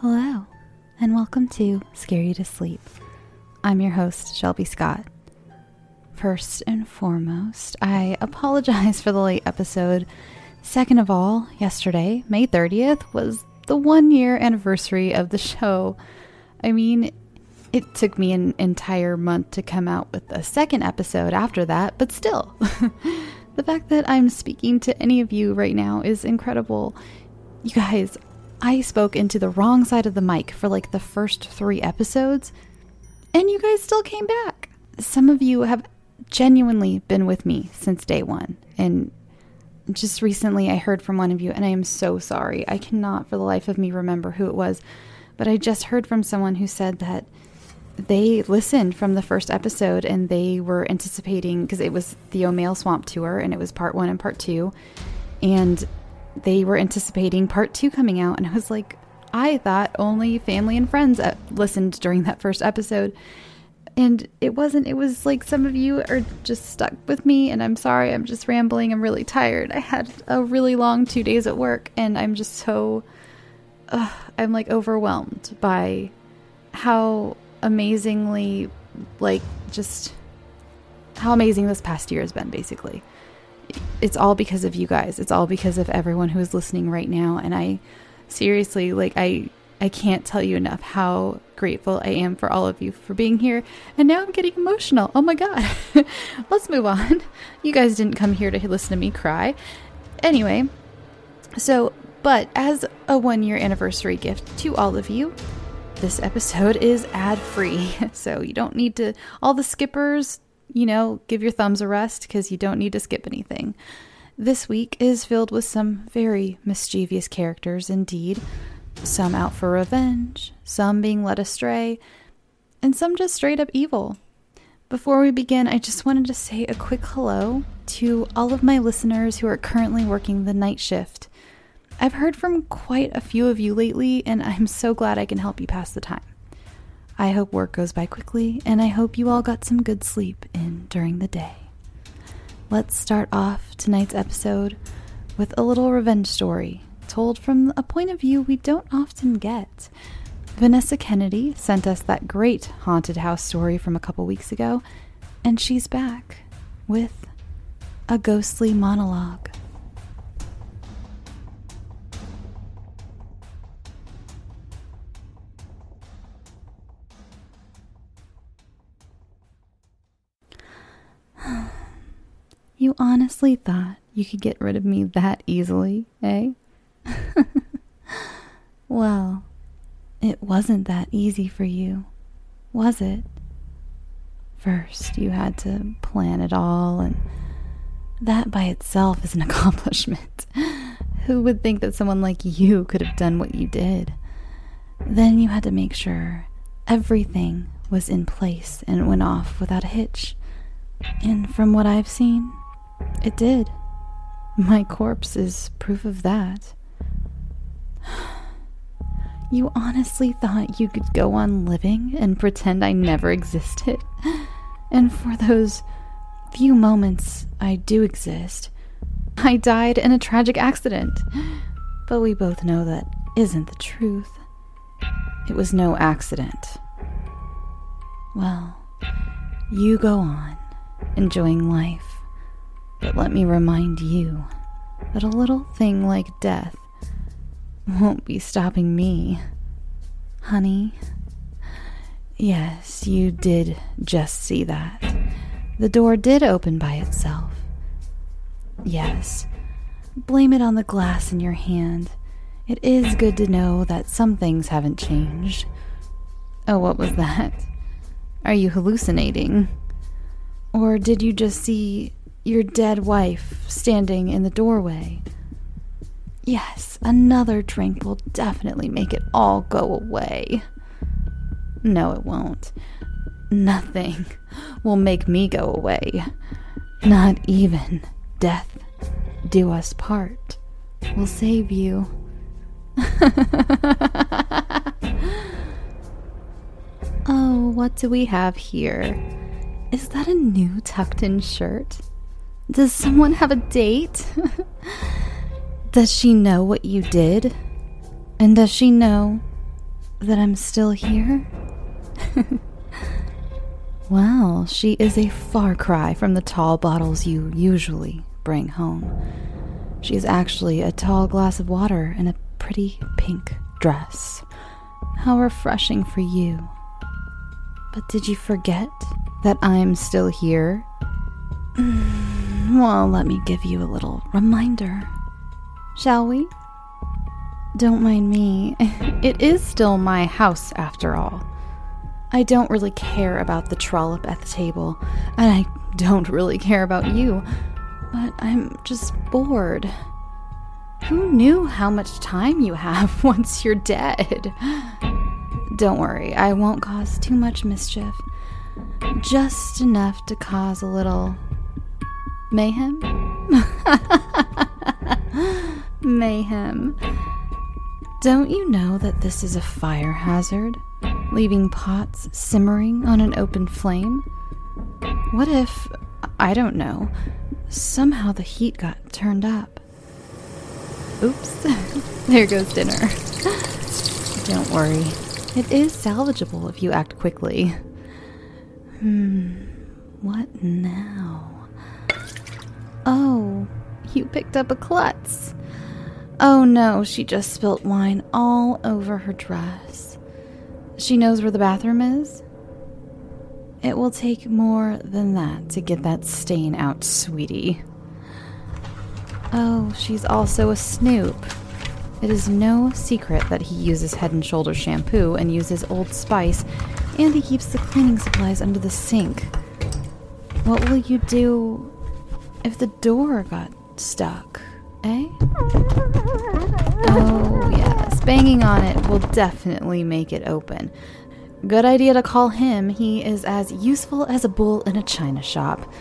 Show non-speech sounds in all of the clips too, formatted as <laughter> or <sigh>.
Hello, and welcome to Scare You to Sleep. I'm your host, Shelby Scott. First and foremost, I apologize for the late episode. Second of all, yesterday, May 30th, was the one year anniversary of the show. I mean, it took me an entire month to come out with a second episode after that, but still, <laughs> the fact that I'm speaking to any of you right now is incredible. You guys, I spoke into the wrong side of the mic for like the first three episodes, and you guys still came back. Some of you have genuinely been with me since day one, and just recently I heard from one of you, and I am so sorry. I cannot for the life of me remember who it was, but I just heard from someone who said that they listened from the first episode and they were anticipating because it was the Omail Swamp tour and it was part one and part two. And they were anticipating part two coming out. And I was like, I thought only family and friends uh, listened during that first episode. And it wasn't, it was like some of you are just stuck with me. And I'm sorry, I'm just rambling. I'm really tired. I had a really long two days at work and I'm just so, uh, I'm like overwhelmed by how amazingly, like, just how amazing this past year has been, basically it's all because of you guys. It's all because of everyone who is listening right now. And I seriously, like, I, I can't tell you enough how grateful I am for all of you for being here. And now I'm getting emotional. Oh my God. <laughs> Let's move on. <laughs> You guys didn't come here to listen to me cry. Anyway, so, but as a one year anniversary gift to all of you, this episode is ad free. <laughs> So you don't need to, all the skippers, you know, give your thumbs a rest because you don't need to skip anything. This week is filled with some very mischievous characters indeed, some out for revenge, some being led astray, and some just straight up evil. Before we begin, I just wanted to say a quick hello to all of my listeners who are currently working the night shift. I've heard from quite a few of you lately, and I'm so glad I can help you pass the time. I hope work goes by quickly, and I hope you all got some good sleep in during the day. Let's start off tonight's episode with a little revenge story told from a point of view we don't often get. Vanessa Kennedy sent us that great haunted house story from a couple weeks ago, and she's back with a ghostly monologue. You honestly thought you could get rid of me that easily, eh? <laughs> well, it wasn't that easy for you, was it? First, you had to plan it all, and that by itself is an <laughs> accomplishment. Who would think that someone like you could have done what you did? Then you had to make sure everything was in place and went off without a hitch. And from what I've seen, it did. My corpse is proof of that. <sighs> You honestly thought you could go on living and pretend I never existed? <laughs> And for those few moments I do exist, I died in a tragic accident. <gasps> But we both know that isn't the truth. It was no accident. Well, you go on, enjoying life. But let me remind you that a little thing like death won't be stopping me. Honey, yes, you did just see that. The door did open by itself. Yes, blame it on the glass in your hand. It is good to know that some things haven't changed. Oh, what was that? Are you hallucinating? Or did you just see your dead wife standing in the doorway. Yes, another drink will definitely make it all go away. No, it won't. Nothing will make me go away. Not even death do us part will save you. <laughs> oh, what do we have here? Is that a new tucked in shirt? Does someone have a date? <laughs> does she know what you did? And does she know that I'm still here? <laughs> well, she is a far cry from the tall bottles you usually bring home. She is actually a tall glass of water in a pretty pink dress. How refreshing for you. But did you forget that I'm still here? <sighs> Mm. Well, let me give you a little reminder. Shall we? Don't mind me. <laughs> It is still my house, after all. I don't really care about the trollop at the table, and I don't really care about you, but I'm just bored. Who knew how much time you have <laughs> once you're dead? Don't worry, I won't cause too much mischief. Just enough to cause a little mayhem? <laughs> mayhem. Don't you know that this is a fire hazard? Leaving pots simmering on an open flame? What if, I don't know, somehow the heat got turned up? Oops, <laughs> there goes dinner. <laughs> don't worry, it is salvageable if you act quickly. Hmm, what now? Oh, you picked up a klutz. Oh no, she just spilt wine all over her dress. She knows where the bathroom is? It will take more than that to get that stain out, sweetie. Oh, she's also a snoop. It is no secret that he uses Head and Shoulders shampoo and uses Old Spice, and he keeps the cleaning supplies under the sink. What will you do if the door got stuck? Eh? Oh, yes. Banging on it will definitely make it open. Good idea to call him. He is as useful as a bull in a china shop.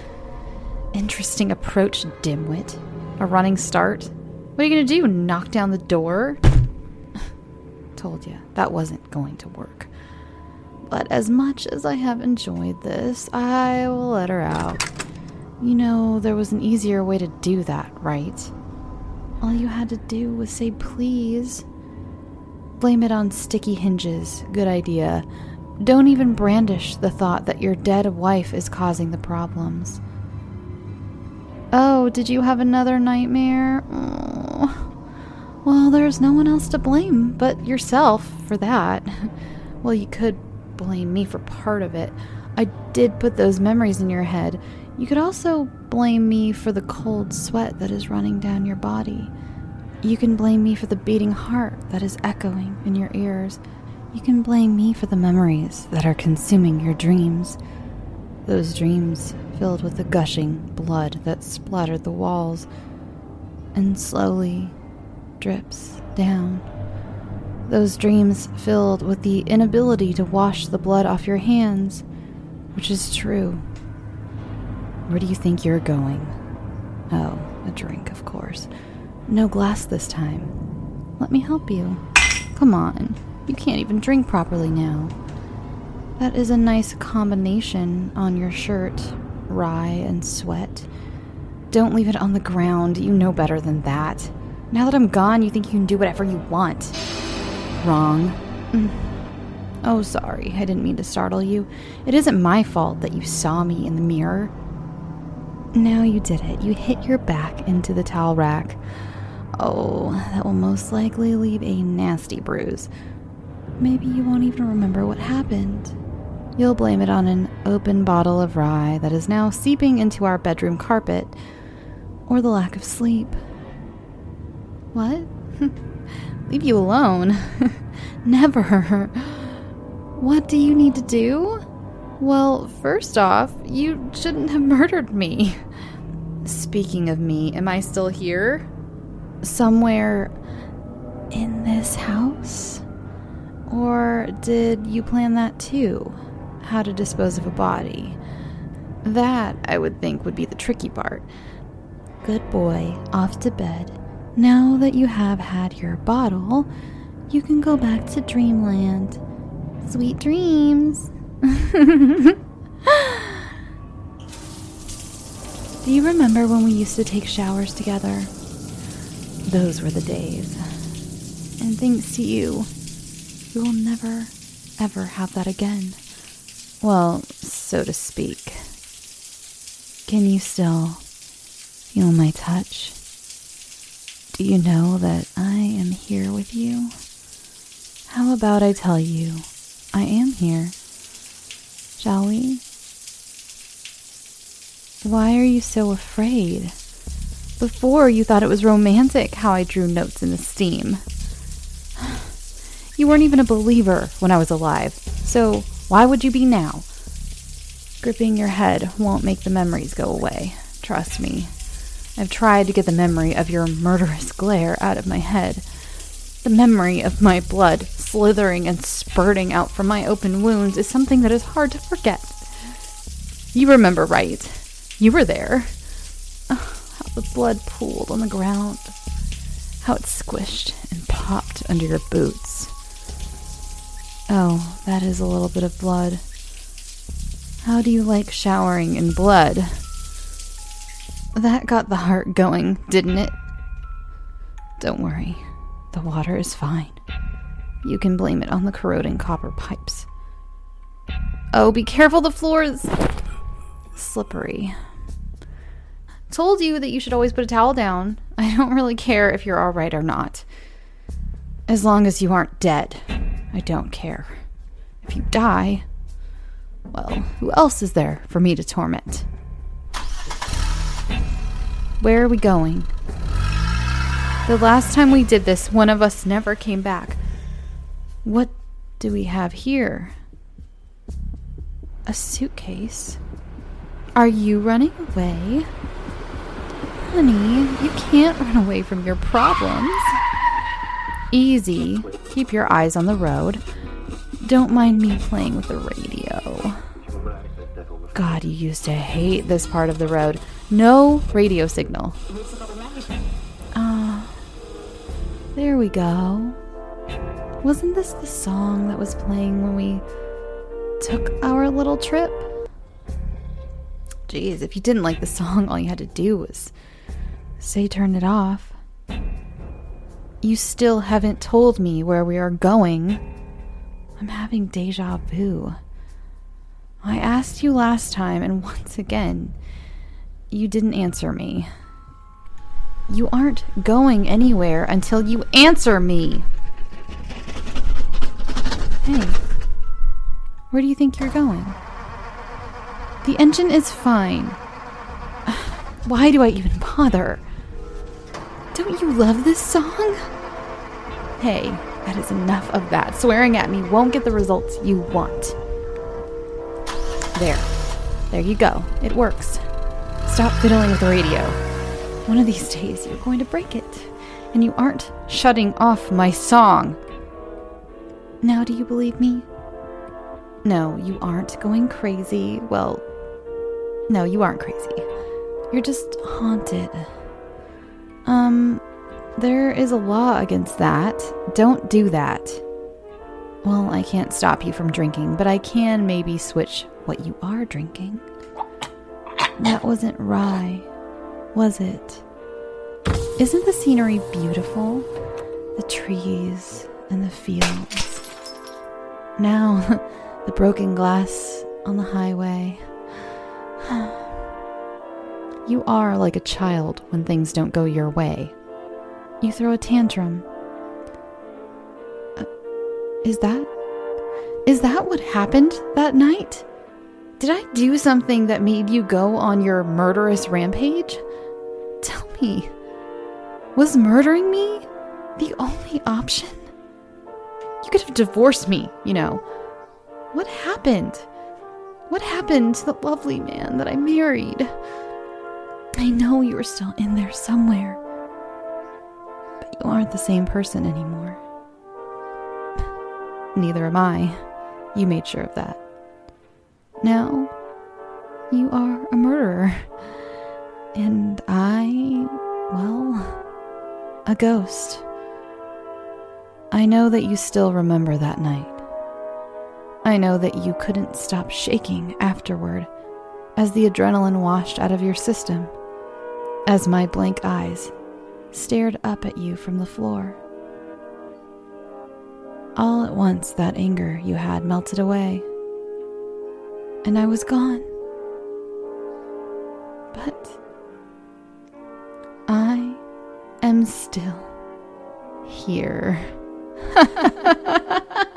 Interesting approach, dimwit. A running start. What are you gonna do? Knock down the door? <sighs> Told you, that wasn't going to work. But as much as I have enjoyed this, I will let her out. You know, there was an easier way to do that, right? All you had to do was say please. Blame it on sticky hinges. Good idea. Don't even brandish the thought that your dead wife is causing the problems. Oh, did you have another nightmare? Oh. Well, there's no one else to blame but yourself for that. <laughs> Well, you could blame me for part of it. I did put those memories in your head. You could also blame me for the cold sweat that is running down your body. You can blame me for the beating heart that is echoing in your ears. You can blame me for the memories that are consuming your dreams. Those dreams filled with the gushing blood that splattered the walls and slowly drips down. Those dreams filled with the inability to wash the blood off your hands, which is true. Where do you think you're going? Oh, a drink, of course. No glass this time. Let me help you. Come on. You can't even drink properly now. That is a nice combination on your shirt rye and sweat. Don't leave it on the ground. You know better than that. Now that I'm gone, you think you can do whatever you want. Wrong. Mm. Oh, sorry. I didn't mean to startle you. It isn't my fault that you saw me in the mirror. Now you did it. You hit your back into the towel rack. Oh, that will most likely leave a nasty bruise. Maybe you won't even remember what happened. You'll blame it on an open bottle of rye that is now seeping into our bedroom carpet, or the lack of sleep. What? <laughs> Leave you alone? <laughs> Never. What do you need to do? Well, first off, you shouldn't have <laughs> murdered me. Speaking of me, am I still here? Somewhere in this house? Or did you plan that too? How to dispose of a body? That, I would think, would be the tricky part. Good boy, off to bed. Now that you have had your bottle, you can go back to dreamland. Sweet dreams! <laughs> Do you remember when we used to take showers together? Those were the days. And thanks to you, we will never, ever have that again. Well, so to speak. Can you still feel my touch? Do you know that I am here with you? How about I tell you I am here? Shall we? Why are you so afraid? Before you thought it was romantic how I drew notes in the steam. You weren't even a believer when I was alive, so why would you be now? Gripping your head won't make the memories go away. Trust me. I've tried to get the memory of your murderous glare out of my head. The memory of my blood slithering and spurting out from my open wounds is something that is hard to forget. You remember, right? You were there. Oh, how the blood pooled on the ground. How it squished and popped under your boots. Oh, that is a little bit of blood. How do you like showering in blood? That got the heart going, didn't it? Don't worry. The water is fine. You can blame it on the corroding copper pipes. Oh, be careful, the floor is slippery. Told you that you should always put a towel down. I don't really care if you're alright or not. As long as you aren't dead, I don't care. If you die, well, who else is there for me to torment? Where are we going? The last time we did this, one of us never came back. What do we have here? A suitcase? Are you running away? Honey, you can't run away from your problems. Easy. Keep your eyes on the road. Don't mind me playing with the radio. God, you used to hate this part of the road. No radio signal. We go. Wasn't this the song that was playing when we took our little trip? Jeez, if you didn't like the song, all you had to do was say turn it off. You still haven't told me where we are going. I'm having deja vu. I asked you last time, and <laughs> once again, you didn't answer me. You aren't going anywhere until you answer me. Hey, where do you think you're going? The engine is fine. <sighs> Why do I even bother? Don't you love this song? Hey, that is enough of that. Swearing at me won't get the results you want. There. There you go. It works. Stop fiddling with the radio. One of these days, you're going to break it. And you aren't shutting off my song. Now, do you believe me? No, you aren't going crazy. Well, no, you aren't crazy. You're just haunted. Um, there is a law against that. Don't do that. Well, I can't stop you from drinking, but I can maybe switch what you are drinking. That wasn't rye, was it? Isn't the scenery beautiful? The trees and the fields. Now, <laughs> the broken glass on the highway. <sighs> you are like a child when things don't go your way. You throw a tantrum. Uh, is that. Is that what happened that night? Did I do something that made you go on your murderous rampage? Was murdering me the only option? You could have divorced me, you know. What happened? What happened to the lovely man that I married? I know you are still in there somewhere, but you aren't the same person anymore. Neither am I. You made sure of that. Now, you are a murderer. And I, well, a ghost. I know that you still remember that night. I know that you couldn't stop shaking afterward as the adrenaline washed out of your system, as my blank eyes stared up at you from the floor. All at once, that anger you had melted away, and I was gone. But am still here. <laughs>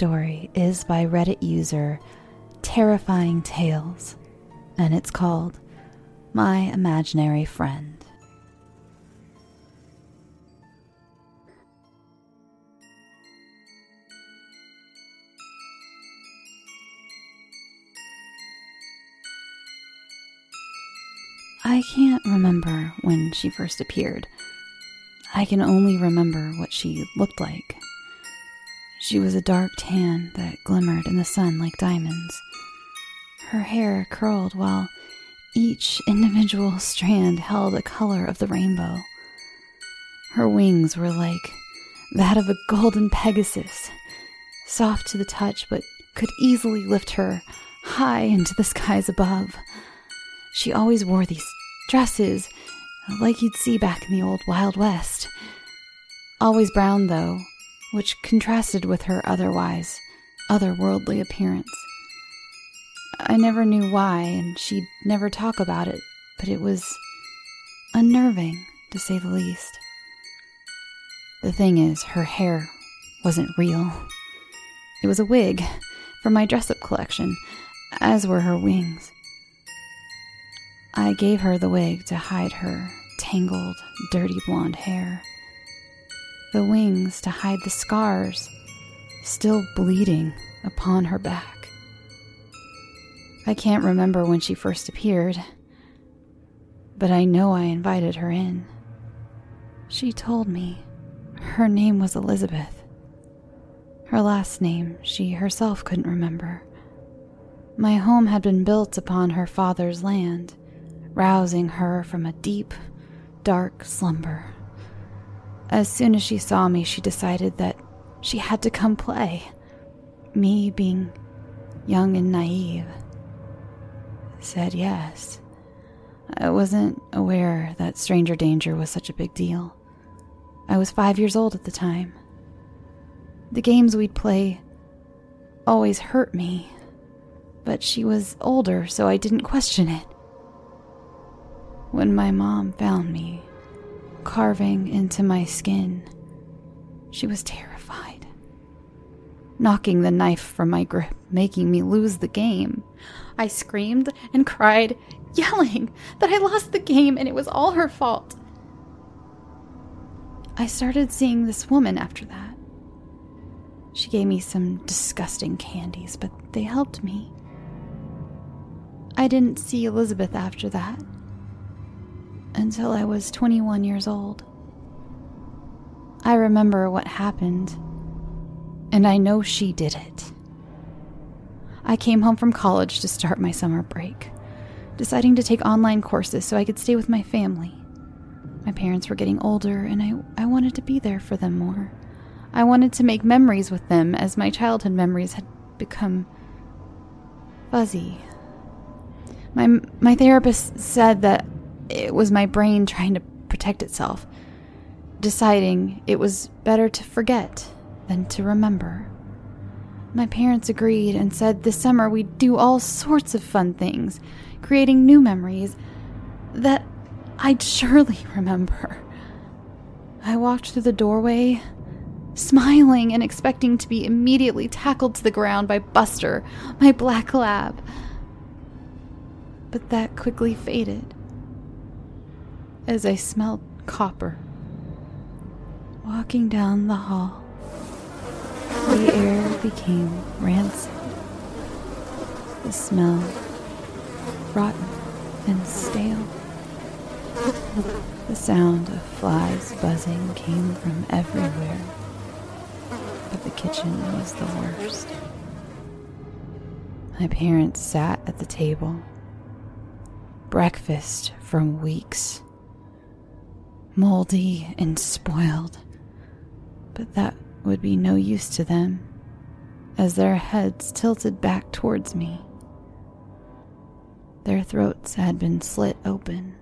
story is by Reddit user Terrifying Tales, and it's called My Imaginary Friend. I can't remember when she first appeared. I can only remember what she looked like. She was a dark tan that glimmered in the sun like diamonds. Her hair curled while each individual strand held a color of the rainbow. Her wings were like that of a golden Pegasus, soft to the touch, but could easily lift her high into the skies above. She always wore these dresses like you'd see back in the old Wild West. Always brown, though, which contrasted with her otherwise otherworldly appearance. I never knew why, and she'd never talk about it, but it was unnerving, to say the least. The thing is, her hair wasn't real. It was a wig from my dress up collection, as were her wings. I gave her the wig to hide her tangled, dirty blonde hair. The wings to hide the scars still bleeding upon her back. I can't remember when she first appeared, but I know I invited her in. She told me her name was Elizabeth. Her last name she herself couldn't remember. My home had been built upon her father's land, rousing her from a deep, dark slumber. As soon as she saw me, she decided that she had to come play. Me, being young and naive, said yes. I wasn't aware that stranger danger was such a big deal. I was five years old at the time. The games we'd play always hurt me, but she was older, so I didn't question it. When my mom found me, carving into my skin, she was terrified, knocking the knife from my grip, making me lose the game. I screamed and cried, yelling that I lost the game and it was all her fault. I started seeing this woman after that. She gave me some disgusting candies, but they helped me. I didn't see Elizabeth after that until I was 21 years old. I remember what happened, and I know she did it. I came home from college to start my summer break, deciding to take online courses so I could stay with my family. My parents were getting older, and I, I wanted to be there for them more. I wanted to make memories with them as my childhood memories had become fuzzy. My, my therapist said that it was my brain trying to protect itself, deciding it was better to forget than to remember. My parents agreed and said this summer we'd do all sorts of fun things, creating new memories that I'd surely <laughs> remember. I walked through the doorway, smiling and expecting to be immediately tackled to the ground by Buster, my black lab. But that quickly faded as I smelled copper. Walking down the hall, the air became rancid. The smell, rotten and stale. The sound of flies buzzing came from everywhere, but the kitchen was the worst. My parents sat at the table. Breakfast from weeks. Moldy and spoiled, but that would be no use to them as their heads tilted back towards me. Their throats had been slit open,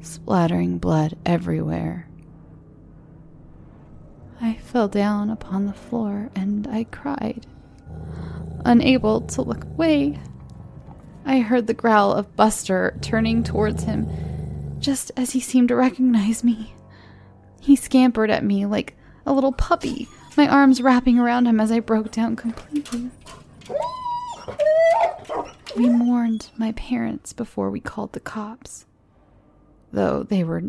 splattering blood everywhere. I fell down upon the floor and I cried, unable to look away. I heard the growl of Buster turning towards him just as he seemed to recognize me. He scampered at me like a little puppy, my arms wrapping around him as I broke down completely. We mourned my parents before we called the cops, though they were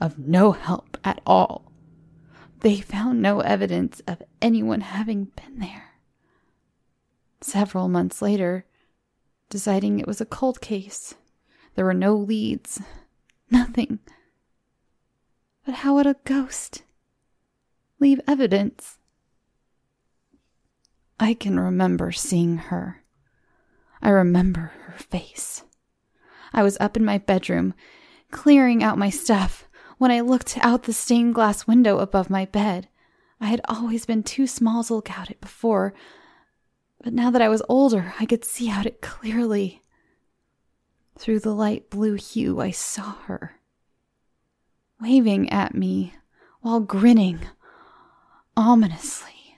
of no help at all. They found no evidence of anyone having been there. Several months later, deciding it was a cold case, there were no leads, nothing. But how would a ghost leave evidence? I can remember seeing her I remember her face. I was up in my bedroom, clearing out my stuff, when I looked out the stained glass window above my bed. I had always been too small to look out it before, but now that I was older, I could see out it clearly. Through the light blue hue, I saw her, waving at me while grinning ominously.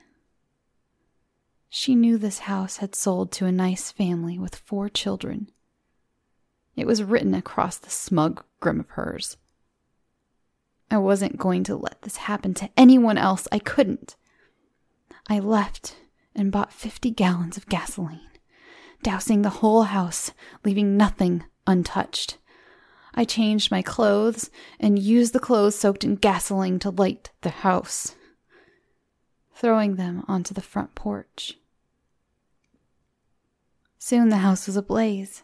She knew this house had sold to a nice family with four children. It was written across the smug grim of hers. I wasn't going to let this happen to anyone else. I couldn't. I left and bought 50 gallons of gasoline, dousing the whole house, leaving nothing untouched. I changed my clothes and used the clothes soaked in gasoline to light the house, throwing them onto the front porch. Soon the house was ablaze,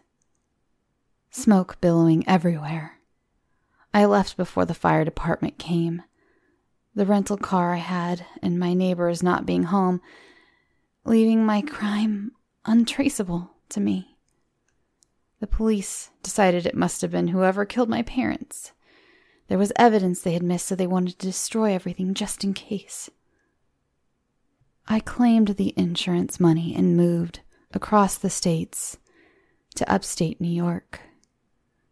smoke billowing everywhere. I left before the fire department came. The rental car I had and my neighbors not being home, leaving my crime untraceable to me. The police decided it must have been whoever killed my parents. There was evidence they had missed, so they wanted to destroy everything just in case. I claimed the insurance money and moved across the states to upstate New York,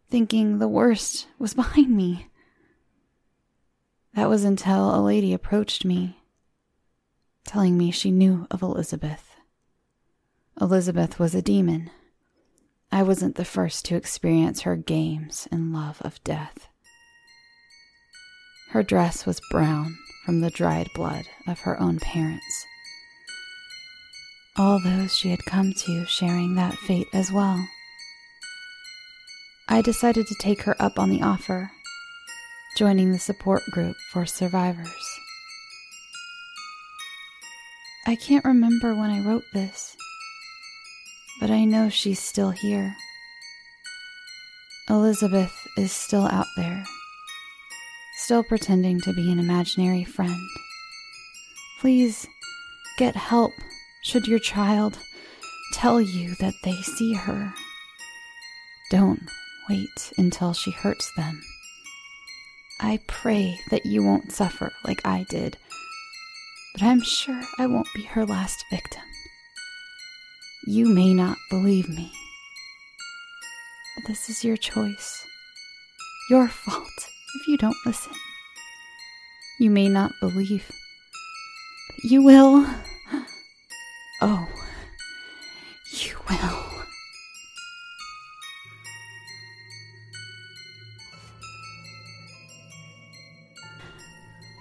thinking the worst was <laughs> behind me. That was until a lady approached me, telling me she knew of Elizabeth. Elizabeth was a demon. I wasn't the first to experience her games and love of death. Her dress was brown from the dried blood of her own parents all those she had come to sharing that fate as well. I decided to take her up on the offer, joining the support group for survivors. I can't remember when I wrote this, but I know she's still here. Elizabeth is still out there, still pretending to be an imaginary friend. Please get help should your child tell you that they see her. Don't wait until she hurts them. I pray that you won't suffer like I did, but I'm sure I won't be her last victim. You may not believe me, but this is your choice. Your fault if you don't listen. You may not believe, but you will. Oh, you will.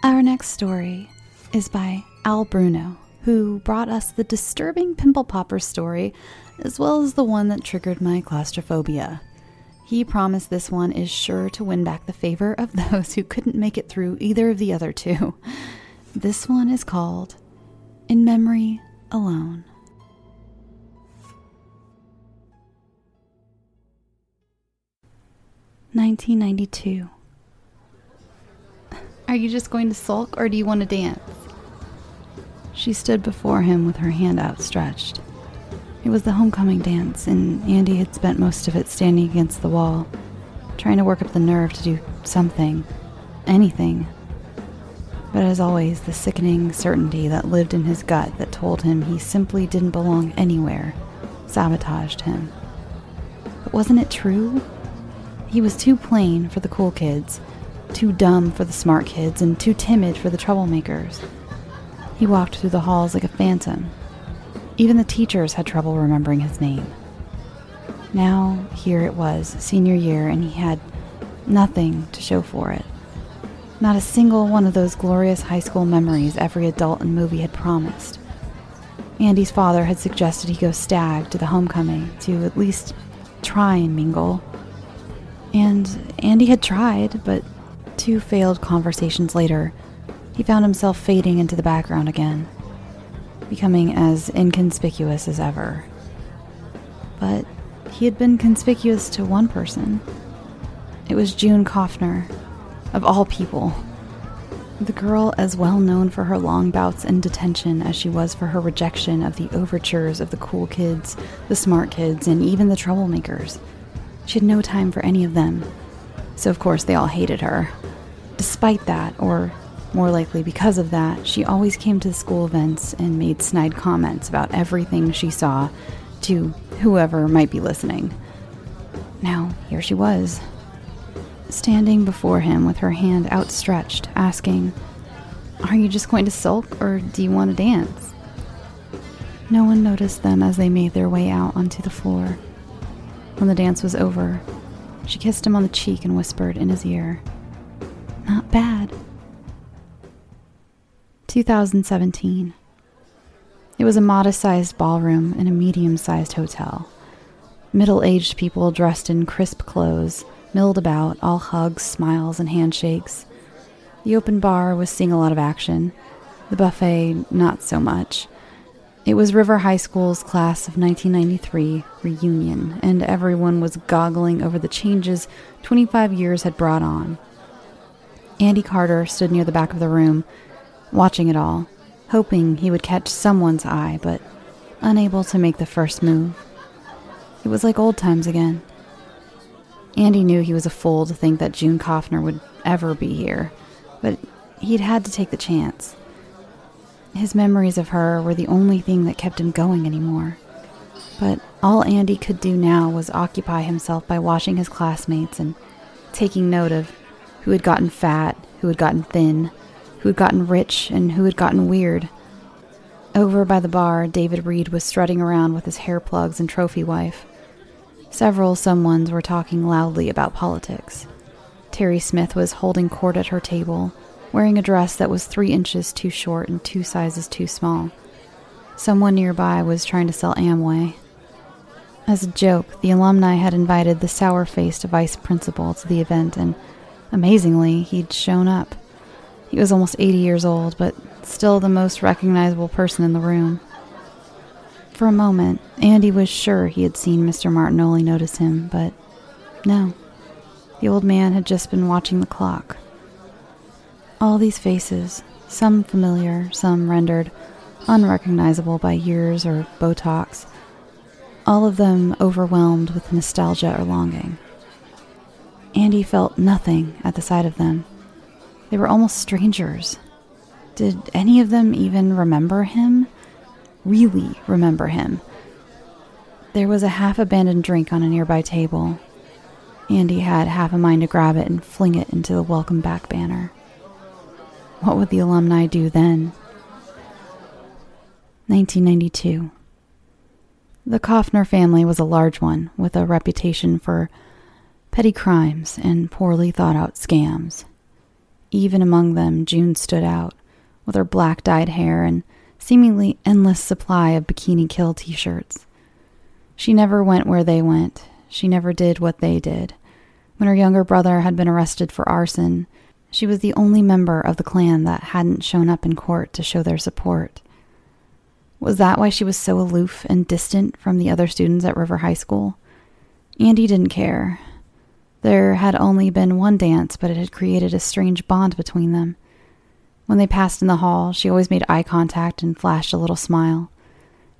Our next story is by Al Bruno, who brought us the disturbing pimple popper story, as well as the one that triggered my claustrophobia. He promised this one is sure to win back the favor of <laughs> those who couldn't make it through either of the other two. This one is called In Memory Alone. Nineteen ninety two. Are you just going to sulk or do you want to dance? She stood before him with her hand outstretched. It was the homecoming dance, and Andy had spent most of it standing against the wall, trying to work up the nerve to do something, anything. But as always, the sickening certainty that lived in his gut that told him he simply didn't belong anywhere sabotaged him. But wasn't it true? He was too plain for the cool kids, too dumb for the smart kids, and too timid for the troublemakers. He walked through the halls like a phantom. Even the teachers had trouble remembering his name. Now, here it was, senior year, and he had nothing to show for it. Not a single one of those glorious high school memories every adult in movie had promised. Andy's father had suggested he go stag to the homecoming to at least try and mingle. And Andy had tried, but two failed conversations later, he found himself fading into the background again, becoming as inconspicuous as ever. But he had been conspicuous to one person. It was June Kaufner, of all people. The girl as well known for her long bouts in detention as she was for her rejection of the overtures of the cool kids, the smart kids, and even the troublemakers. She had no time for any of them, so of course they all hated her. Despite that, or more likely because of that, she always came to the school events and made snide comments about everything she saw to whoever might be listening. Now, here she was, standing before him with her hand outstretched, asking, Are you just going to sulk or do you want to dance? No one noticed them as they made their way out onto the floor. When the dance was over, she kissed him on the cheek and whispered in his ear, Not bad. 2017. It was a modest sized ballroom in a medium sized hotel. Middle aged people dressed in crisp clothes milled about, all hugs, smiles, and handshakes. The open bar was seeing a lot of action, the buffet, not so much. It was River High School's class of 1993 reunion, and everyone was goggling over the changes 25 years had brought on. Andy Carter stood near the back of the room, watching it all, hoping he would catch someone's eye, but unable to make the first move. It was like old times again. Andy knew he was a fool to think that June Kaufner would ever be here, but he'd had to take the chance. His memories of her were the only thing that kept him going anymore. But all Andy could do now was occupy himself by watching his classmates and taking note of who had gotten fat, who had gotten thin, who had gotten rich, and who had gotten weird. Over by the bar, David Reed was strutting around with his hair plugs and trophy wife. Several someones were talking loudly about politics. Terry Smith was holding court at her table, wearing a dress that was three inches too short and two sizes too small. Someone nearby was trying to sell Amway. As a joke, the alumni had invited the sour faced vice principal to the event, and amazingly, he'd shown up. He was almost 80 years old, but still the most recognizable person in the room. For a moment, Andy was sure he had seen Mr. Martinoli notice him, but no. The old man had just been watching the clock. All these faces, some familiar, some rendered unrecognizable by years or Botox, all of them overwhelmed with nostalgia or longing. Andy felt nothing at the sight of them. They were almost strangers. Did any of them even remember him? really remember him. There was a half abandoned drink on a nearby table. Andy had half a mind to grab it and fling it into the welcome back banner. What would the alumni do then? 1992. The Kaufner family was a large one with a reputation for petty crimes and poorly thought out scams. Even among them, June stood out, with her black dyed hair and seemingly endless supply of Bikini Kill t shirts. She never went where they went. She never did what they did. When her younger brother had been arrested for arson, she was the only member of the clan that hadn't shown up in court to show their support. Was that why she was so aloof and distant from the other students at River High School? Andy didn't care. There had only been one dance, but it had created a strange bond between them. When they passed in the hall, she always made eye contact and flashed a little smile.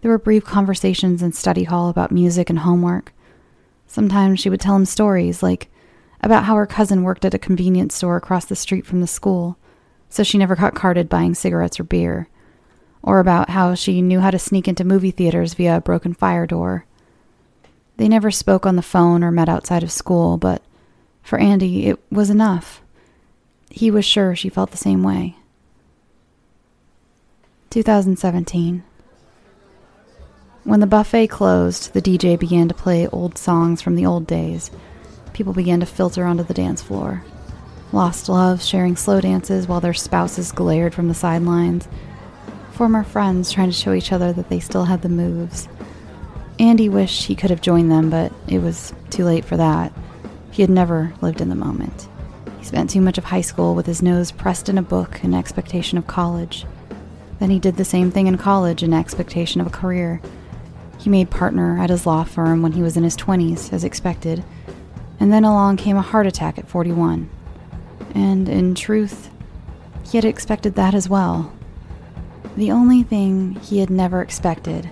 There were brief conversations in study hall about music and homework. Sometimes she would tell him stories, like about how her cousin worked at a convenience store across the street from the school, so she never got carded buying cigarettes or beer, or about how she knew how to sneak into movie theaters via a broken fire door. They never spoke on the phone or met outside of school, but for Andy, it was enough. He was sure she felt the same way. 2017. When the buffet closed, the DJ began to play old songs from the old days. People began to filter onto the dance floor. Lost loves sharing slow dances while their spouses glared from the sidelines. Former friends trying to show each other that they still had the moves. Andy wished he could have joined them, but it was too late for that. He had never lived in the moment. He spent too much of high school with his nose pressed in a book in expectation of college. Then he did the same thing in college in expectation of a career. He made partner at his law firm when he was in his 20s, as expected, and then along came a heart attack at 41. And in truth, he had expected that as well. The only thing he had never expected,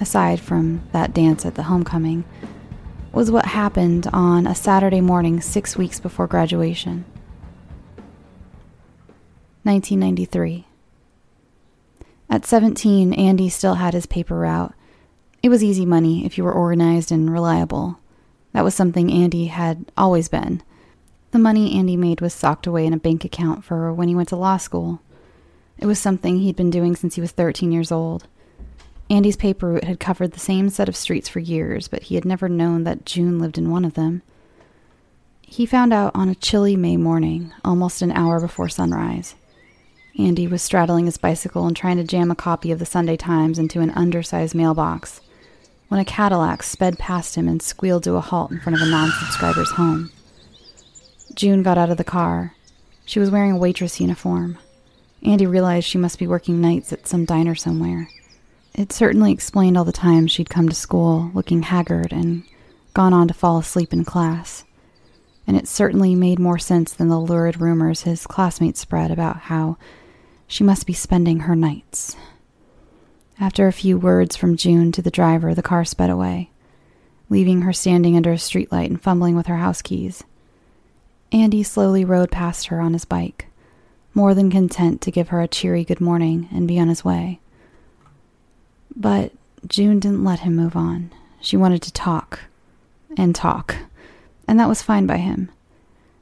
aside from that dance at the homecoming, was what happened on a Saturday morning six weeks before graduation. 1993. At 17, Andy still had his paper route. It was easy money if you were organized and reliable. That was something Andy had always been. The money Andy made was socked away in a bank account for when he went to law school. It was something he'd been doing since he was 13 years old. Andy's paper route had covered the same set of streets for years, but he had never known that June lived in one of them. He found out on a chilly May morning, almost an hour before sunrise. Andy was straddling his bicycle and trying to jam a copy of the Sunday Times into an undersized mailbox when a Cadillac sped past him and squealed to a halt in front of a non subscriber's home. June got out of the car. She was wearing a waitress uniform. Andy realized she must be working nights at some diner somewhere. It certainly explained all the times she'd come to school looking haggard and gone on to fall asleep in class. And it certainly made more sense than the lurid rumors his classmates spread about how she must be spending her nights. After a few words from June to the driver, the car sped away, leaving her standing under a streetlight and fumbling with her house keys. Andy slowly rode past her on his bike, more than content to give her a cheery good morning and be on his way. But June didn't let him move on. She wanted to talk and talk, and that was fine by him.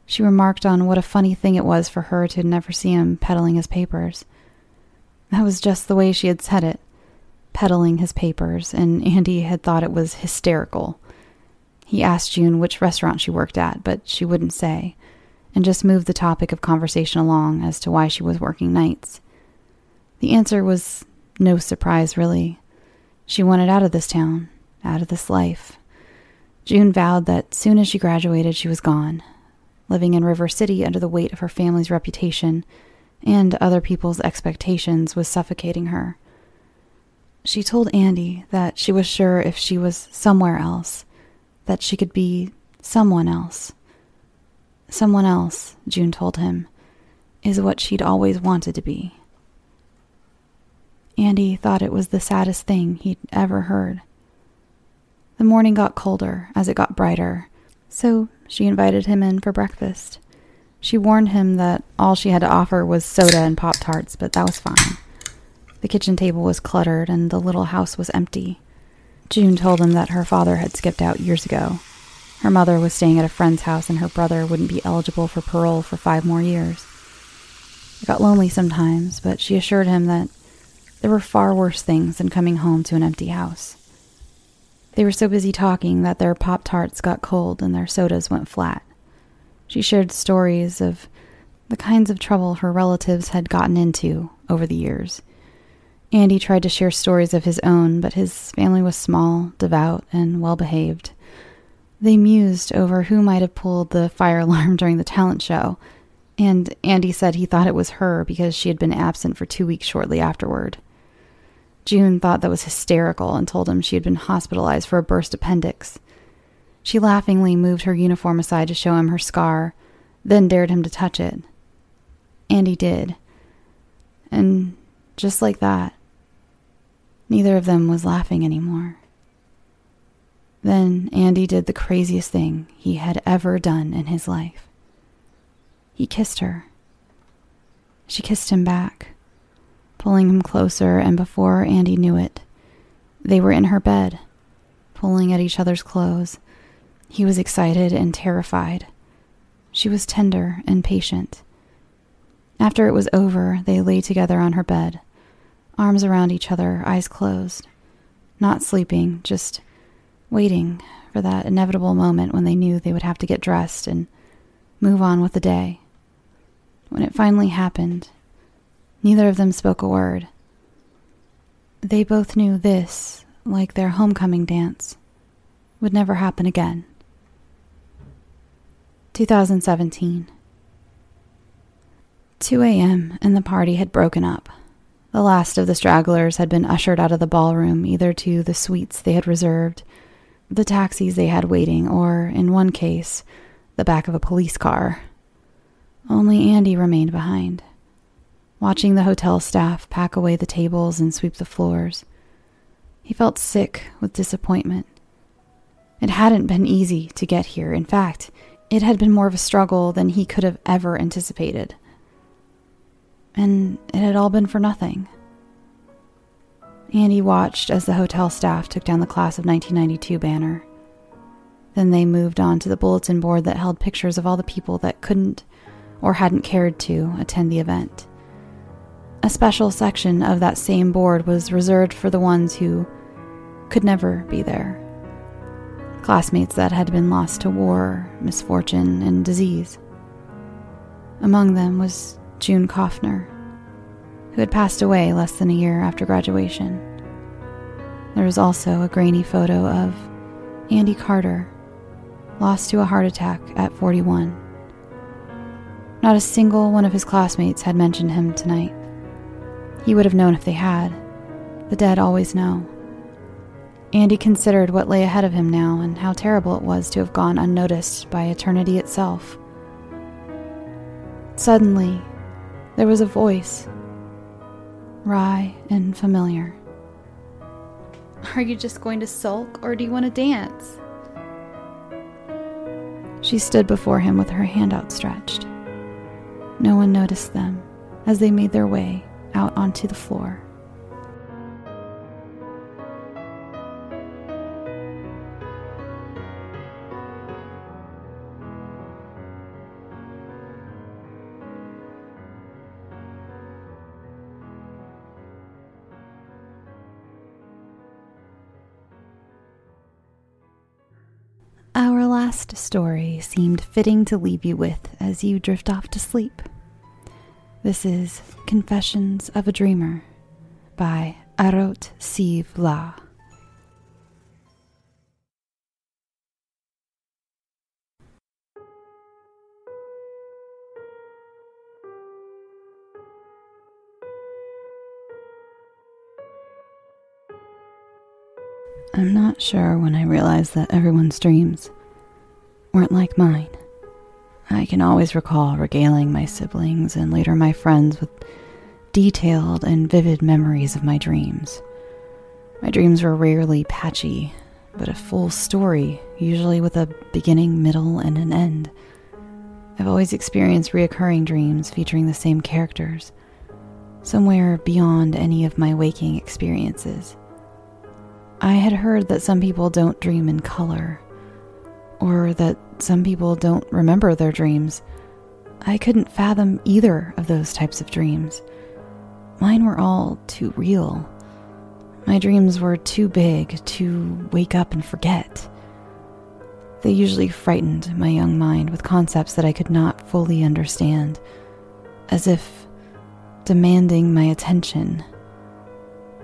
She remarked on what a funny thing it was for her to never see him peddling his papers. That was just the way she had said it, peddling his papers, and Andy had thought it was hysterical. He asked June which restaurant she worked at, but she wouldn't say, and just moved the topic of conversation along as to why she was working nights. The answer was no surprise, really. She wanted out of this town, out of this life. June vowed that soon as she graduated, she was gone, living in River City under the weight of her family's reputation and other people's expectations was suffocating her. She told Andy that she was sure if she was somewhere else, that she could be someone else. Someone else, June told him, is what she'd always wanted to be. Andy thought it was the saddest thing he'd ever heard. The morning got colder as it got brighter, so she invited him in for breakfast. She warned him that all she had to offer was soda and Pop Tarts, but that was fine. The kitchen table was cluttered and the little house was empty. June told him that her father had skipped out years ago. Her mother was staying at a friend's house and her brother wouldn't be eligible for parole for five more years. It got lonely sometimes, but she assured him that there were far worse things than coming home to an empty house. They were so busy talking that their Pop Tarts got cold and their sodas went flat. She shared stories of the kinds of trouble her relatives had gotten into over the years. Andy tried to share stories of his own, but his family was small, devout, and well behaved. They mused over who might have pulled the fire <laughs> alarm during the talent show, and Andy said he thought it was her because she had been absent for two weeks shortly afterward. June thought that was hysterical and told him she had been hospitalized for a burst appendix. She laughingly moved her uniform aside to show him her scar, then dared him to touch it. And he did. And just like that, neither of them was laughing anymore. Then Andy did the craziest thing he had ever done in his life. He kissed her. She kissed him back, pulling him closer, and before Andy knew it, they were in her bed, pulling at each other's clothes. He was excited and terrified. She was tender and patient. After it was over, they lay together on her bed, arms around each other, eyes closed, not sleeping, just waiting for that inevitable moment when they knew they would have to get dressed and move on with the day. When it finally happened, neither of them spoke a word. They both knew this, like their homecoming dance, would never happen again. 2017. 2 a.m., and the party had broken up. The last of the stragglers had been ushered out of the ballroom, either to the suites they had reserved, the taxis they had waiting, or, in one case, the back of a police car. Only Andy remained behind, watching the hotel staff pack away the tables and sweep the floors. He felt sick with disappointment. It hadn't been easy to get here. In fact, it had been more of a struggle than he could have ever anticipated. And it had all been for nothing. Andy watched as the hotel staff took down the class of 1992 banner. Then they moved on to the bulletin board that held pictures of all the people that couldn't or hadn't cared to attend the event. A special section of that same board was reserved for the ones who could never be there. Classmates that had been lost to war, misfortune, and disease. Among them was June Kaufner, who had passed away less than a year after graduation. There was also a grainy photo of Andy Carter, lost to a heart attack at 41. Not a single one of his classmates had mentioned him tonight. He would have known if they had. The dead always know. Andy considered what lay ahead of him now and how terrible it was to have gone unnoticed by eternity itself. Suddenly, there was a voice, wry and familiar. Are you just going to sulk or do you want to dance? She stood before him with her hand outstretched. No one noticed them as they made their way out onto the floor. Our last story seemed fitting to leave you with as you drift off to sleep. This is Confessions of a Dreamer by Arot Siv La. I'm not sure when I realized that everyone's dreams weren't like mine. I can always recall regaling my siblings and later my friends with detailed and vivid memories of my dreams. My dreams were rarely patchy, but a full story, usually with a beginning, middle, and an end. I've always experienced reoccurring dreams featuring the same characters, somewhere beyond any of my waking experiences. I had heard that some people don't dream in color, or that some people don't remember their dreams. I couldn't fathom either of those types of dreams. Mine were all too real. My dreams were too big to wake up and forget. They usually frightened my young mind with concepts that I could not fully understand, as if demanding my attention.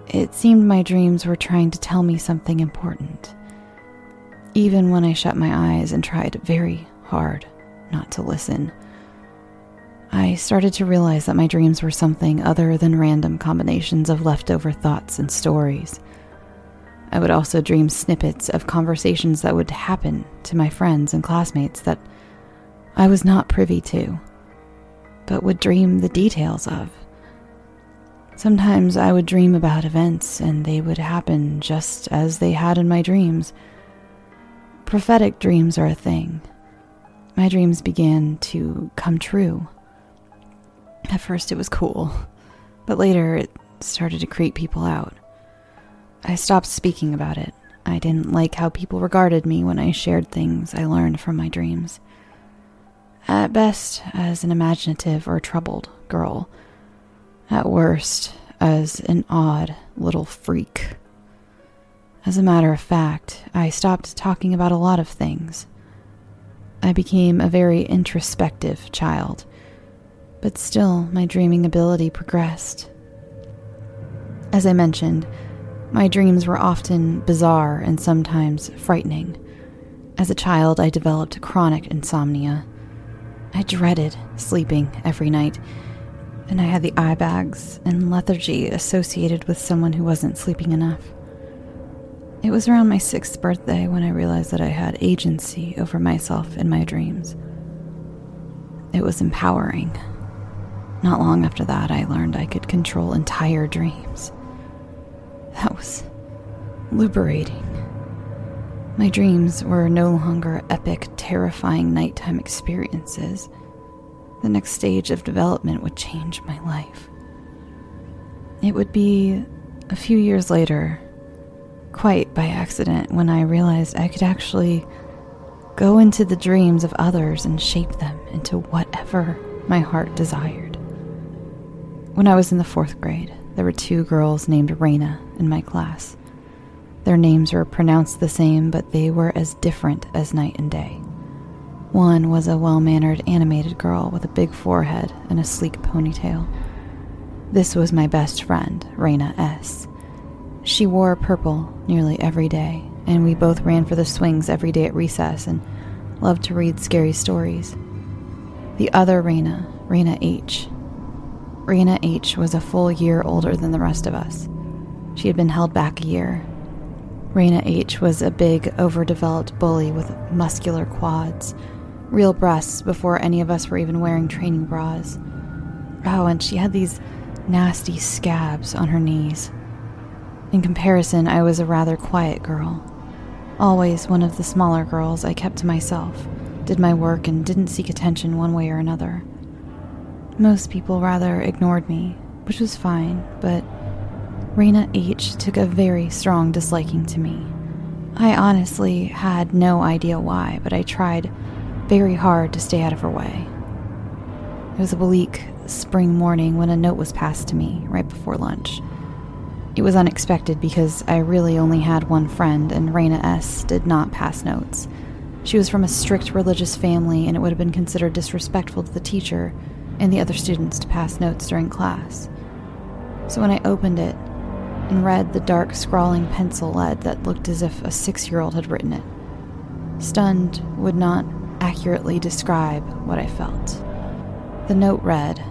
It seemed my dreams were trying to tell me something important, even when I shut my eyes and tried very hard not to listen. I started to realize that my dreams were something other than random combinations of leftover thoughts and stories. I would also dream snippets of conversations that would happen to my friends and classmates that I was not privy to, but would dream the details of. Sometimes I would dream about events and they would happen just as they had in my dreams. Prophetic dreams are a thing. My dreams began to come true. At first, it was cool, but later it started to creep people out. I stopped speaking about it. I didn't like how people regarded me when I shared things I learned from my dreams. At best, as an imaginative or troubled girl. At worst, as an odd little freak. As a matter of fact, I stopped talking about a lot of things. I became a very introspective child, but still, my dreaming ability progressed. As I mentioned, my dreams were often bizarre and sometimes frightening. As a child, I developed chronic insomnia. I dreaded sleeping every night, and I had the eye bags and lethargy associated with someone who wasn't sleeping enough. It was around my sixth birthday when I realized that I had agency over myself in my dreams. It was empowering. Not long after that, I learned I could control entire dreams. That was liberating. My dreams were no longer epic, terrifying nighttime experiences. The next stage of development would change my life. It would be a few years later, quite by accident, when I realized I could actually go into the dreams of others and shape them into whatever my heart desired. When I was in the fourth grade, there were two girls named Raina in my class. Their names were pronounced the same, but they were as different as night and day. One was a well mannered animated girl with a big forehead and a sleek ponytail. This was my best friend, Raina S. She wore purple nearly every day, and we both ran for the swings every day at recess and loved to read scary stories. The other Raina, Raina H, Raina H was a full year older than the rest of us. She had been held back a year. Raina H was a big, overdeveloped bully with muscular quads, real breasts before any of us were even wearing training bras. Oh, and she had these nasty scabs on her knees. In comparison, I was a rather quiet girl. Always one of the smaller girls, I kept to myself, did my work, and didn't seek attention one way or another. Most people rather ignored me, which was fine, but Raina H took a very strong disliking to me. I honestly had no idea why, but I tried very hard to stay out of her way. It was a bleak spring morning when a note was passed to me right before lunch. It was unexpected because I really only had one friend, and Raina S. did not pass notes. She was from a strict religious family, and it would have been considered disrespectful to the teacher and the other students to pass notes during class. So when I opened it and read the dark, scrawling pencil lead that looked as if a six year old had written it, stunned would not accurately describe what I felt. The note read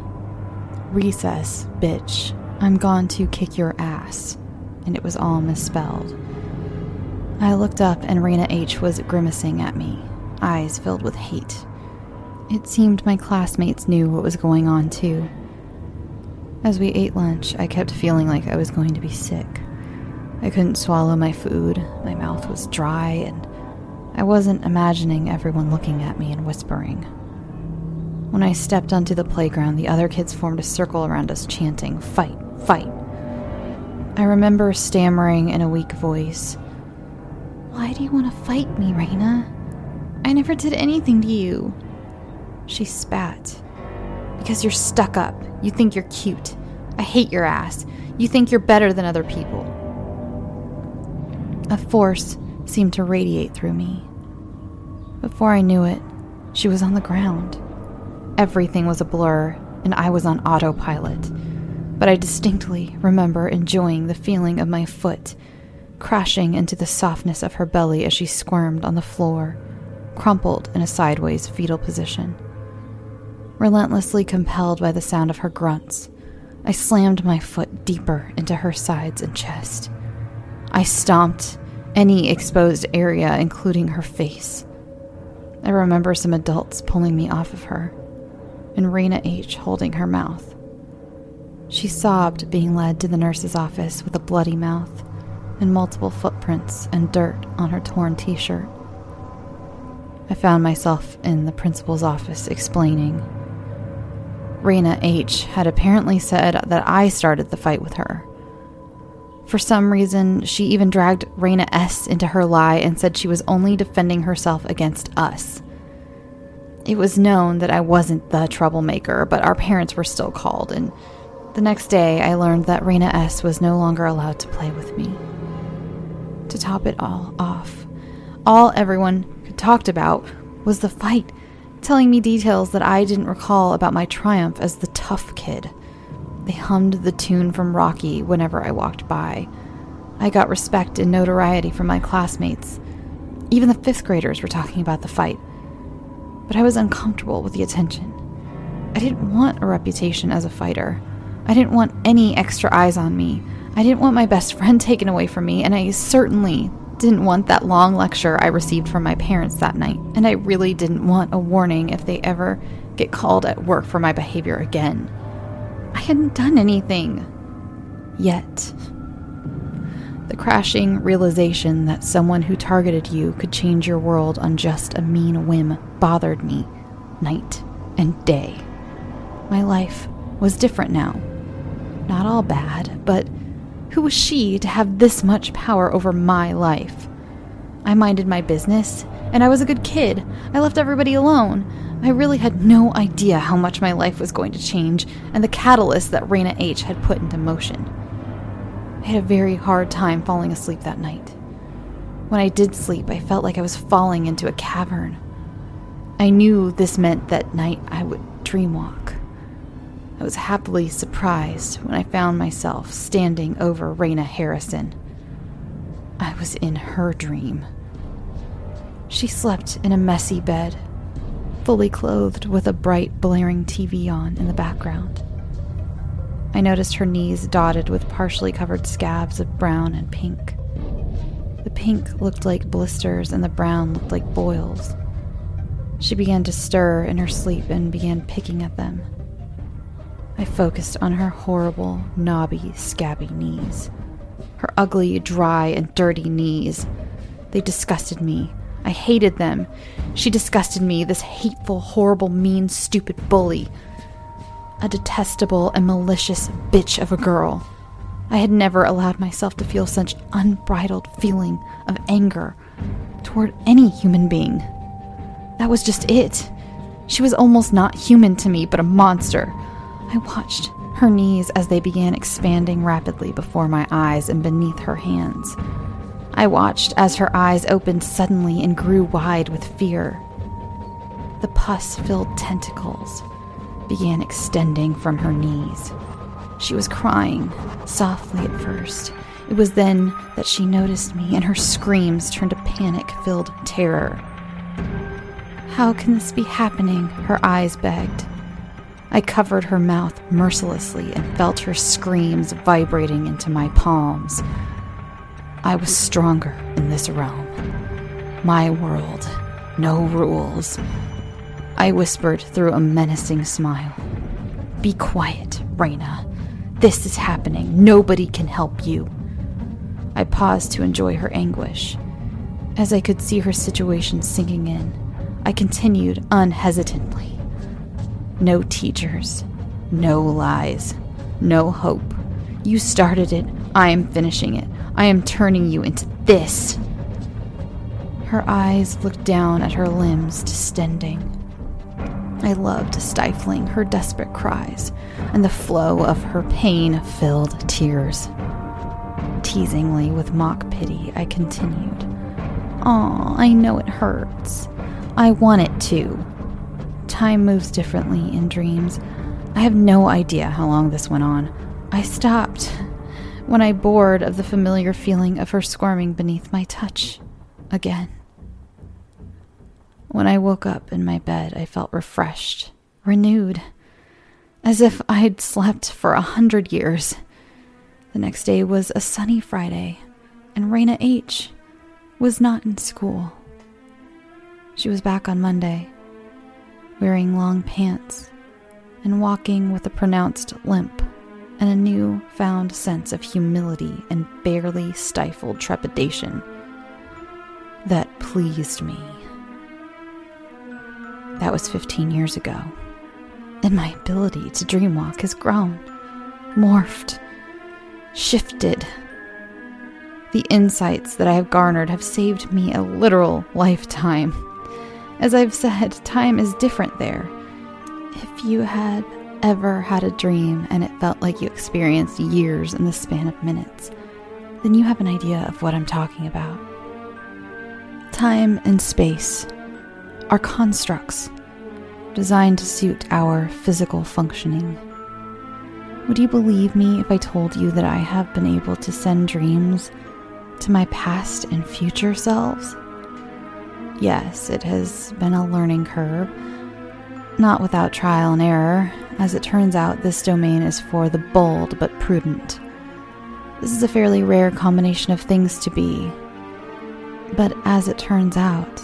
Recess, bitch. I'm gone to kick your ass. And it was all misspelled. I looked up and Raina H was grimacing at me, eyes filled with hate. It seemed my classmates knew what was going on too. As we ate lunch, I kept feeling like I was going to be sick. I couldn't swallow my food, my mouth was dry, and I wasn't imagining everyone looking at me and whispering. When I stepped onto the playground, the other kids formed a circle around us, chanting, Fight, fight. I remember stammering in a weak voice, Why do you want to fight me, Raina? I never did anything to you. She spat. Because you're stuck up. You think you're cute. I hate your ass. You think you're better than other people. A force seemed to radiate through me. Before I knew it, she was on the ground. Everything was a blur, and I was on autopilot. But I distinctly remember enjoying the feeling of my foot crashing into the softness of her belly as she squirmed on the floor, crumpled in a sideways fetal position. Relentlessly compelled by the sound of her grunts, I slammed my foot deeper into her sides and chest. I stomped any exposed area, including her face. I remember some adults pulling me off of her, and Raina H. holding her mouth. She sobbed being led to the nurse's office with a bloody mouth and multiple footprints and dirt on her torn t shirt. I found myself in the principal's office explaining. Raina H. had apparently said that I started the fight with her. For some reason, she even dragged Raina S. into her lie and said she was only defending herself against us. It was known that I wasn't the troublemaker, but our parents were still called, and the next day I learned that Raina S. was no longer allowed to play with me. To top it all off, all everyone had talked about was the fight, telling me details that I didn't recall about my triumph as the tough kid. They hummed the tune from Rocky whenever I walked by. I got respect and notoriety from my classmates. Even the fifth graders were talking about the fight. But I was uncomfortable with the attention. I didn't want a reputation as a fighter. I didn't want any extra eyes on me. I didn't want my best friend <laughs> taken away from me, and I certainly didn't want that long lecture I received from my parents that night, and I really didn't want a warning if they ever get called at work for my behavior again. I hadn't done anything. Yet. The crashing realization that someone who targeted you could change your world on just a mean whim bothered me night and day. My life was different now. Not all bad, but who was she to have this much power over my life? I minded my business, and I was a good kid. I left everybody alone. I really had no idea how much my life was going to change and the catalyst that Raina H had put into motion. I had a very hard time falling asleep that night. When I did sleep, I felt like I was falling into a cavern. I knew this meant that night I would dreamwalk. I was happily surprised when I found myself standing over Raina Harrison. I was in her dream. She slept in a messy bed, fully clothed with a bright, blaring TV on in the background. I noticed her knees dotted with partially covered scabs of brown and pink. The pink looked like blisters and the brown looked like boils. She began to stir in her sleep and began picking at them. I focused on her horrible, knobby, scabby knees. Her ugly, dry, and dirty knees. They disgusted me. I hated them. She disgusted me, this hateful, horrible, mean, stupid bully. A detestable and malicious bitch of a girl. I had never allowed myself to feel such unbridled feeling of anger toward any human being. That was just it. She was almost not human to me, but a monster, I watched her knees as they began expanding rapidly before my eyes and beneath her hands. I watched as her eyes opened suddenly and grew wide with fear. The pus filled tentacles began extending from her knees. She was crying, softly at first. It was then that she noticed me, and her screams turned to panic filled terror. How can this be happening? Her eyes begged. I covered her mouth mercilessly and felt her screams vibrating into my palms. I was stronger in this realm. My world, no rules. I whispered through a menacing smile. Be quiet, Raina. This is happening. Nobody can help you. I paused to enjoy her anguish. As I could see her situation sinking in, I continued unhesitantly. No teachers. No lies. No hope. You started it. I am finishing it. I am turning you into this. Her eyes looked down at her limbs, distending. I loved stifling her desperate cries and the flow of her pain filled tears. Teasingly, with mock pity, I continued. Aw, I know it hurts. I want it to time moves differently in dreams. I have no idea how long this went on. I stopped when I bored of the familiar feeling of her squirming beneath my touch again. When I woke up in my bed, I felt refreshed, renewed, as if I had slept for a hundred years. The next day was a sunny Friday. and Raina H was not in school. She was back on Monday, wearing long pants and walking with a pronounced limp and a new found sense of humility and barely stifled trepidation that pleased me. That was 15 years ago, and my ability to dreamwalk has grown, morphed, shifted. The insights that I have garnered have saved me a literal lifetime. As I've said, time is different there. If you had ever had a dream and it felt like you experienced years in the span of minutes, then you have an idea of what I'm talking about. Time and space are constructs designed to suit our physical functioning. Would you believe me if I told you that I have been able to send dreams to my past and future selves? Yes, it has been a learning curve, not without trial and error. As it turns out, this domain is for the bold but prudent. This is a fairly rare combination of things to be. But as it turns out,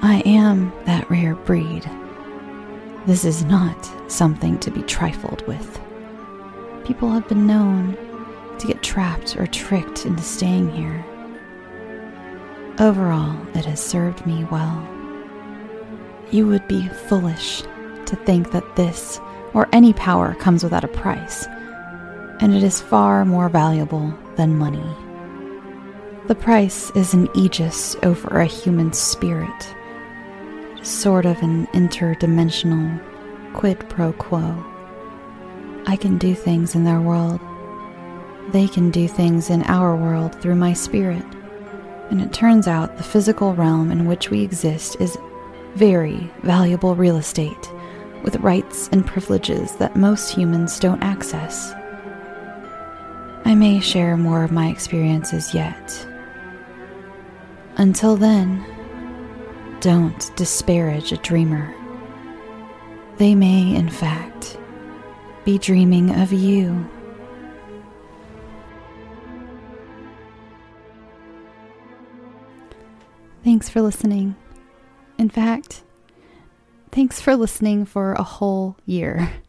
I am that rare breed. This is not something to be trifled with. People have been known to get trapped or tricked into staying here. Overall, it has served me well. You would be foolish to think that this or any power comes without a price, and it is far more valuable than money. The price is an aegis over a human spirit, sort of an interdimensional quid pro quo. I can do things in their world. They can do things in our world through my spirit. And it turns out the physical realm in which we exist is very valuable real estate with rights and privileges that most humans don't access. I may share more of my experiences yet. Until then, don't disparage a dreamer. They may, in fact, be dreaming of you. Thanks for listening. In fact, thanks for listening for a whole year. <laughs>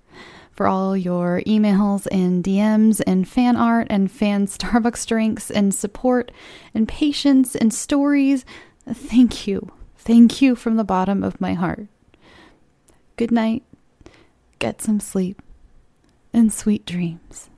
For all your emails and DMs and fan art and fan <laughs> Starbucks drinks and support and patience and stories. Thank you. Thank you from the bottom of my heart. Good night. Get some sleep and sweet dreams.